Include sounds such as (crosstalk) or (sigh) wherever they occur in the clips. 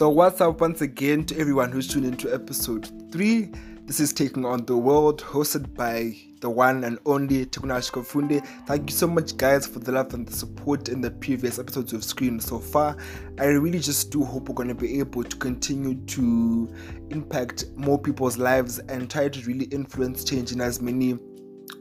So, what's up once again to everyone who's tuned into episode 3? This is Taking on the World, hosted by the one and only Takunashe Kofunde. Thank you so much, guys, for the love and the support in the previous episodes we've screened so far. I really just do hope we're going to be able to continue to impact more people's lives and try to really influence change in as many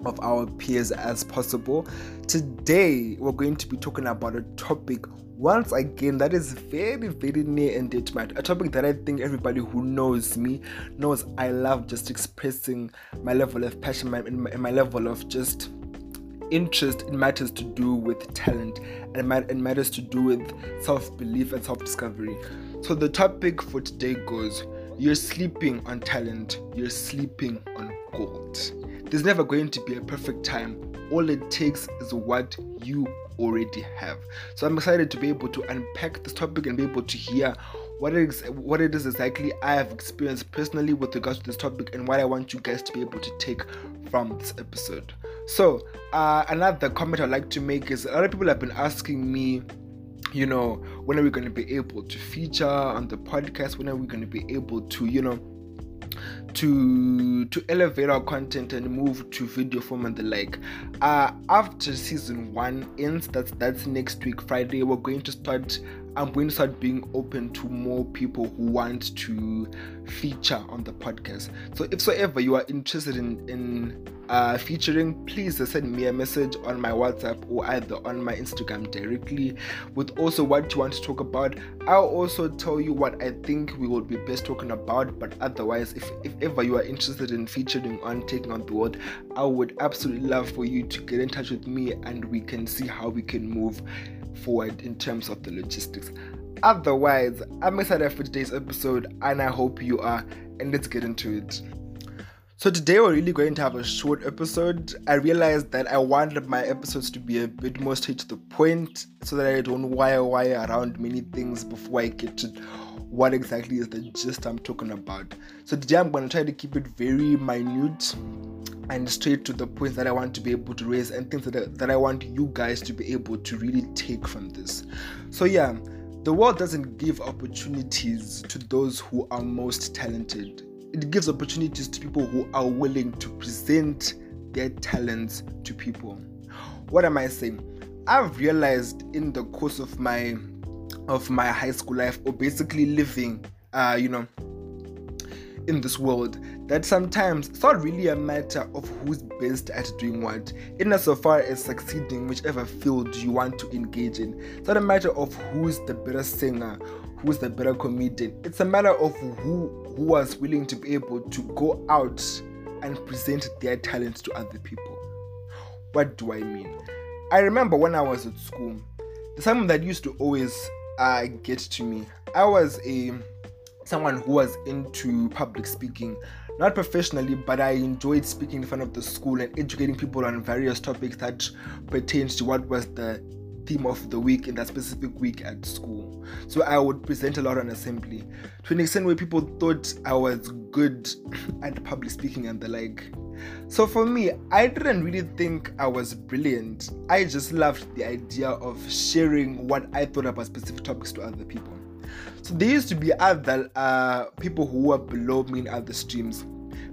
of our peers as possible. Today, we're going to be talking about a topic once again that is very very near and dear to my a topic that i think everybody who knows me knows i love just expressing my level of passion my, and my level of just interest. In matters to do with talent and, and matters to do with self-belief and self-discovery. So the topic for today goes you're sleeping on talent you're sleeping on gold there's never going to be a perfect time all it takes is what you already have. So I'm excited to be able to unpack this topic and be able to hear what it is what it is exactly I have experienced personally with regards to this topic and what I want you guys to be able to take from this episode. So uh, another comment I'd like to make is a lot of people have been asking me you know when are we going to be able to feature on the podcast when are we going to be able to you know to to elevate our content and move to video form and the like. Uh after season one ends that's that's next week friday we're going to start i'm going to start being open to more people who want to feature on the podcast so if so ever you are interested in in uh, featuring, please send me a message on my WhatsApp or either on my Instagram directly with also what you want to talk about. I'll also tell you what I think we will be best talking about. But otherwise, if, if ever you are interested in featuring on Taking on the World, I would absolutely love for you to get in touch with me and we can see how we can move forward in terms of the logistics. Otherwise, I'm excited for today's episode and I hope you are. And let's get into it. So today we're really going to have a short episode. I realized that I wanted my episodes to be a bit more straight to the point so that I don't wire wire around many things before I get to what exactly is the gist I'm talking about. So today I'm going to try to keep it very minute and straight to the points that I want to be able to raise and things that that I want you guys to be able to really take from this. So yeah, the world doesn't give opportunities to those who are most talented it gives opportunities to people who are willing to present their talents to people. What am I saying? I've realized in the course of my of my high school life, or basically living, uh, you know, in this world, that sometimes it's not really a matter of who's best at doing what, in as so far as succeeding whichever field you want to engage in. It's not a matter of who's the better singer, who's the better comedian. It's a matter of who who was willing to be able to go out and present their talents to other people. What do I mean? I remember when I was at school, something that used to always uh, get to me. I was a someone who was into public speaking, not professionally, but I enjoyed speaking in front of the school and educating people on various topics that pertains to what was the theme of the week in that specific week at school. So I would present a lot on assembly to an extent where people thought I was good (clears throat) at public speaking and the like. So for me, I didn't really think I was brilliant. I just loved the idea of sharing what I thought about specific topics to other people. So there used to be other uh, people who were below me in other streams.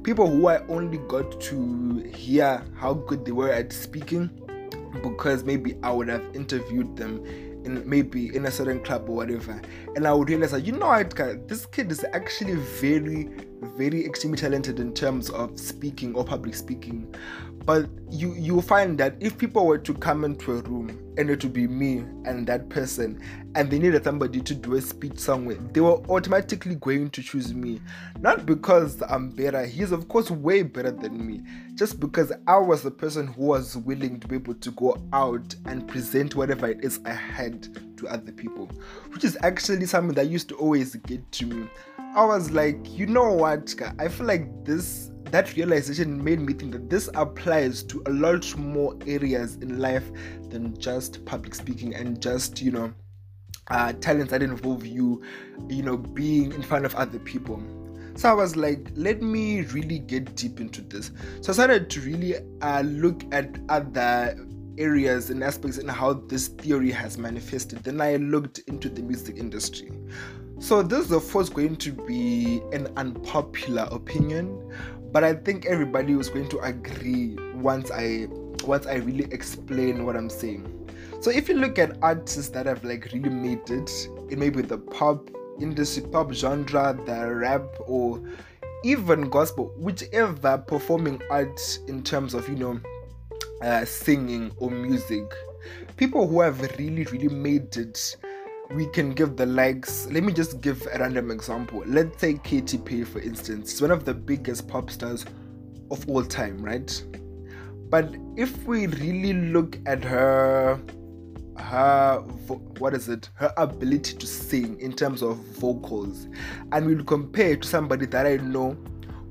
People who I only got to hear how good they were at speaking because maybe I would have interviewed them in maybe in a certain club or whatever, and I would realize that you know what, this kid is actually very, very extremely talented in terms of speaking or public speaking. But you you find that if people were to come into a room and it would be me and that person, and they needed somebody to do a speech somewhere, they were automatically going to choose me. Not because I'm better, he's of course way better than me, just because I was the person who was willing to be able to go out and present whatever it is I had to other people, which is actually something that used to always get to me. I was like, you know what, I feel like this that realization made me think that this applies to a lot more areas in life than just public speaking and just you know uh, talents that involve you you know being in front of other people. So i was like let me really get deep into this. So i started to really uh, look at other areas and aspects and how this theory has manifested then i looked into the music industry So this is of course going to be an unpopular opinion, but I think everybody was going to agree once I once I really explain what I'm saying. So if you look at artists that have like really made it, it may be the pop industry, pop genre, the rap, or even gospel, whichever performing art in terms of you know uh, singing or music, people who have really really made it we can give the likes. Let me just give a random example. Let's say Katy Perry, for instance. She's one of the biggest pop stars of all time, right? But if we really look at her, her what is it? Her ability to sing in terms of vocals, and we'll compare it to somebody that I know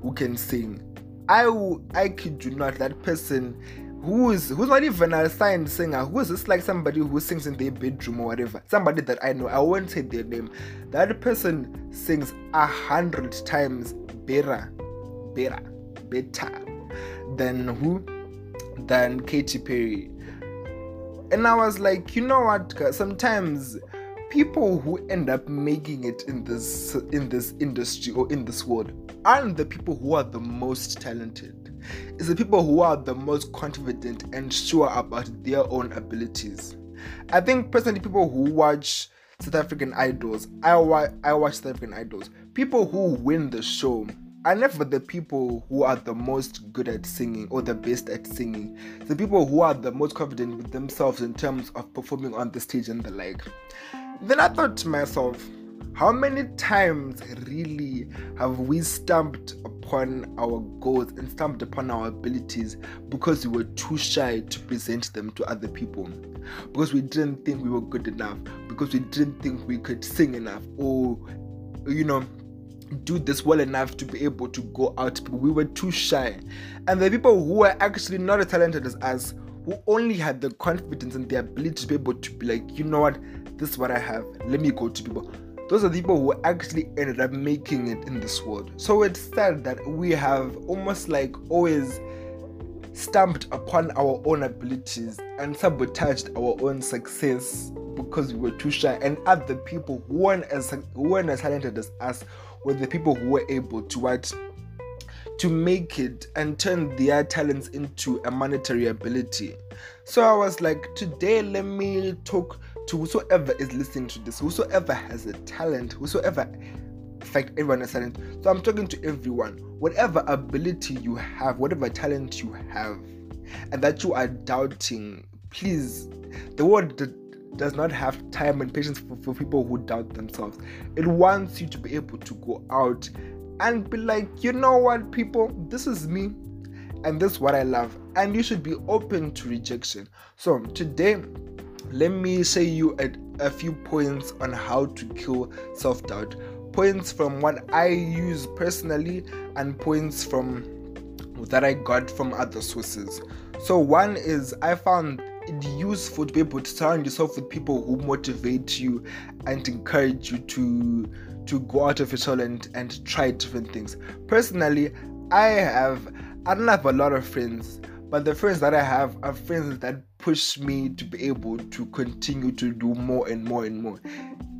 who can sing. I I kid you not, that person who's who's not even a signed singer who's just like somebody who sings in their bedroom or whatever. Somebody that i know i won't say their name. That person sings a hundred times better better better than who? Than Katy Perry. And i was like you know what sometimes people who end up making it in this in this industry or in this world aren't the people who are the most talented is the people who are the most confident and sure about their own abilities. I think personally, people who watch South African Idols, I, wa- I watch South African Idols, people who win the show are never the people who are the most good at singing or the best at singing. The people who are the most confident with themselves in terms of performing on the stage and the like. Then I thought to myself, how many times really have we stamped upon our goals and stamped upon our abilities because we were too shy to present them to other people? Because we didn't think we were good enough, because we didn't think we could sing enough, or, you know, do this well enough to be able to go out. but We were too shy. And the people who were actually not as talented as us, who only had the confidence and the ability to be able to be like, you know what, this is what I have. Let me go to people those are the people who actually ended up making it in this world. So it's sad that we have almost like always stamped upon our own abilities and sabotaged our own success because we were too shy. And other people who weren't as who weren't as talented as us were the people who were able to to make it and turn their talents into a monetary ability. So I was like, today let me talk to whosoever is listening to this, whosoever has a talent, whosoever, in fact, everyone has talent. So I'm talking to everyone. Whatever ability you have, whatever talent you have, and that you are doubting, please, the world does not have time and patience for, for people who doubt themselves. It wants you to be able to go out and be like, you know what, people, this is me and this is what I love, and you should be open to rejection. So today, let me say you a, a few points on how to kill self-doubt. Points from what I use personally and points from that I got from other sources. So one is I found it useful to be able to surround yourself with people who motivate you and encourage you to to go out of your shell and, and try different things. Personally, I have I don't have a lot of friends, but the friends that I have are friends that push me to be able to continue to do more and more and more.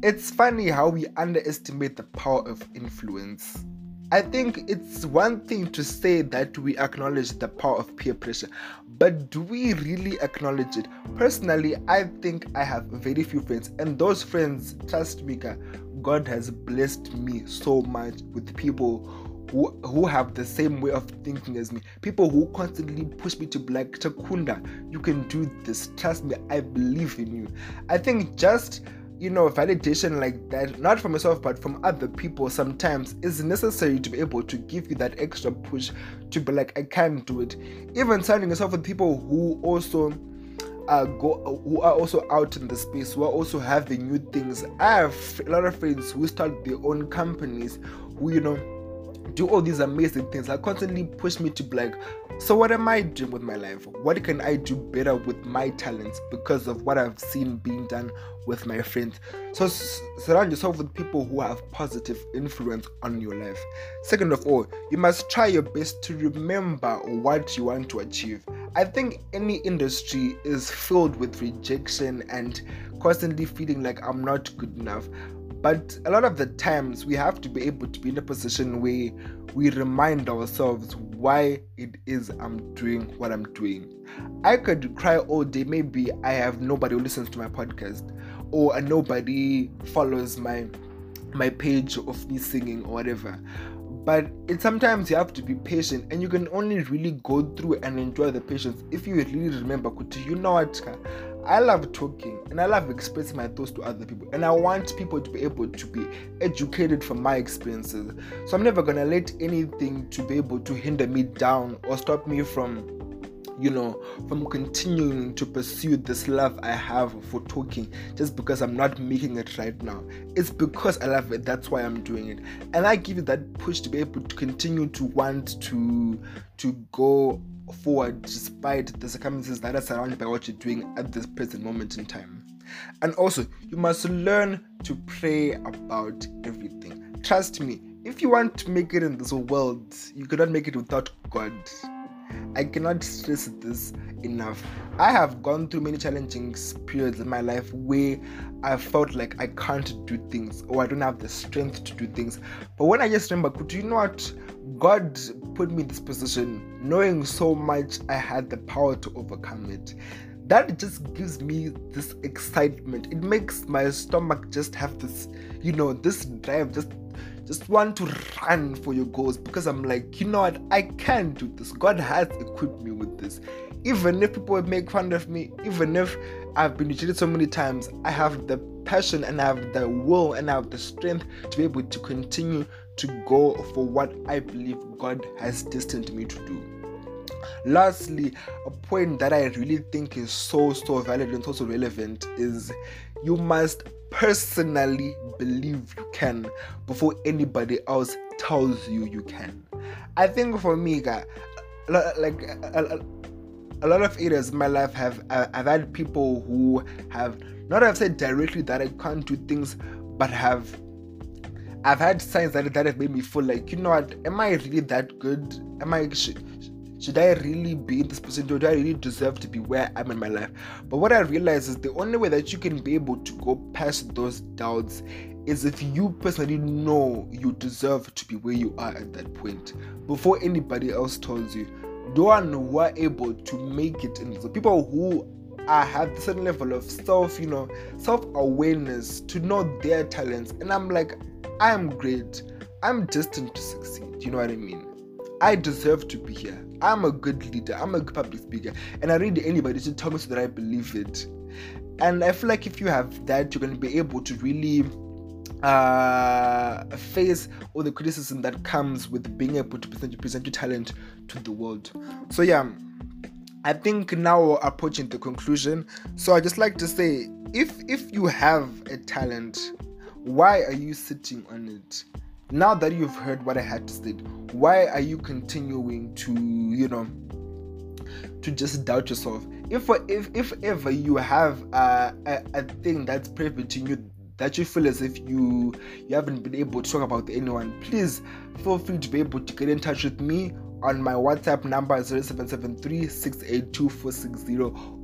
It's funny how we underestimate the power of influence. I think it's one thing to say that we acknowledge the power of peer pressure, but do we really acknowledge it? Personally, I think I have very few friends, and those friends, trust me, God has blessed me so much with people who, who have the same way of thinking as me. People who constantly push me to be like, Takunda, you can do this. Trust me, I believe in you. I think just you know, validation like that, not from myself but from other people, sometimes is necessary to be able to give you that extra push to be like, I can do it. Even surrounding yourself with people who also uh, go, who are also out in the space, who are also having new things. I have a lot of friends who start their own companies, who you know do all these amazing things that constantly push me to be like, so what am I doing with my life? What can I do better with my talents because of what I've seen being done with my friends? So surround yourself with people who have positive influence on your life. Second of all, you must try your best to remember what you want to achieve. I think any industry is filled with rejection and constantly feeling like I'm not good enough But a lot of the times we have to be able to be in a position where we remind ourselves why it is I'm doing what I'm doing. I could cry all day, maybe I have nobody who listens to my podcast or nobody follows my my page of me singing or whatever. But it sometimes you have to be patient and you can only really go through and enjoy the patience. If you really remember kuti you know what I love talking and I love expressing my thoughts to other people and I want people to be able to be educated from my experiences. So I'm never gonna let anything to be able to hinder me down or stop me from you know, from continuing to pursue this love I have for talking just because I'm not making it right now. It's because I love it, that's why I'm doing it. And I give you that push to be able to continue to want to to go forward despite the circumstances that are surrounded by what you're doing at this present moment in time. And also, you must learn to pray about everything. Trust me, if you want to make it in this world, you cannot make it without God. I cannot stress this enough. I have gone through many challenging periods in my life where I felt like I can't do things or I don't have the strength to do things. But when I just remember, could you know what? God put me in this position knowing so much I had the power to overcome it. That just gives me this excitement. It makes my stomach just have this, you know, this drive, just just want to run for your goals because I'm like, you know what, I can do this. God has equipped me with this. Even if people make fun of me, even if I've been rejected so many times, I have the passion and I have the will and I have the strength to be able to continue to go for what I believe God has destined me to do. Lastly, a point that I really think is so so valid and so, so relevant is you must personally believe you can before anybody else tells you you can. I think for me, like a, a lot of areas in my life have uh, I've had people who have not have said directly that I can't do things, but have I've had signs that that have made me feel like you know what, am I really that good? Am I should, should I really be in this position? Do I really deserve to be where I'm in my life? But what I realize is the only way that you can be able to go past those doubts is if you personally know you deserve to be where you are at that point before anybody else tells you. The one who are able to make it in people who are, have a certain level of self, you know, self-awareness to know their talents. And I'm like, I'm great. I'm destined to succeed. You know what I mean? I deserve to be here. I'm a good leader. I'm a good public speaker. And I read anybody to tell me so that I believe it. And I feel like if you have that, you're going to be able to really uh, face all the criticism that comes with being able to present, present your talent to the world. So, yeah, I think now we're approaching the conclusion. So, I just like to say if if you have a talent, why are you sitting on it? Now that you've heard what I had to say, why are you continuing to, you know, to just doubt yourself? If if if ever you have a, a, a thing that's preventing you that you feel as if you you haven't been able to talk about anyone, please feel free to be able to get in touch with me on my WhatsApp number 0773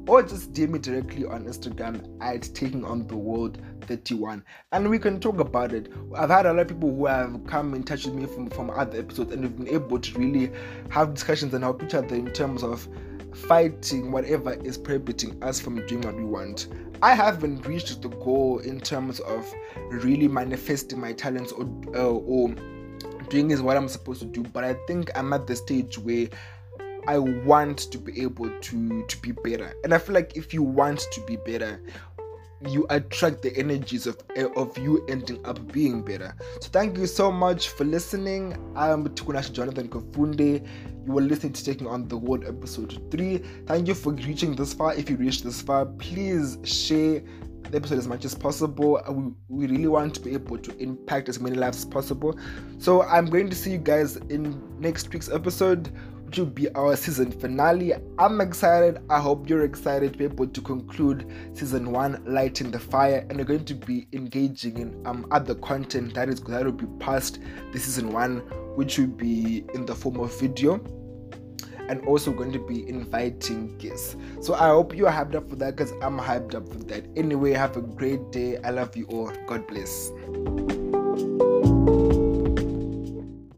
or just DM me directly on Instagram at taking on the world 31 and we can talk about it. I've had a lot of people who have come in touch with me from, from other episodes and we've been able to really have discussions and help each other in terms of fighting whatever is prohibiting us from doing what we want. I haven't reached the goal in terms of really manifesting my talents or, uh, or doing is what I'm supposed to do, but I think I'm at the stage where I want to be able to to be better. And I feel like if you want to be better, you attract the energies of of you ending up being better. So thank you so much for listening. I'm Takunashe Jonathan Kofunde. You were listening to Taking on the World episode 3. Thank you for reaching this far. If you reached this far, please share the episode as much as possible. Uh, we, we really want to be able to impact as many lives as possible. So I'm going to see you guys in next week's episode, which will be our season finale. I'm excited. I hope you're excited to be able to conclude season one, lighting the fire, and we're going to be engaging in um other content that is that will be past the season one, which will be in the form of video and also going to be inviting guests. So I hope you are hyped up for that because I'm hyped up for that. Anyway, have a great day. I love you all. God bless.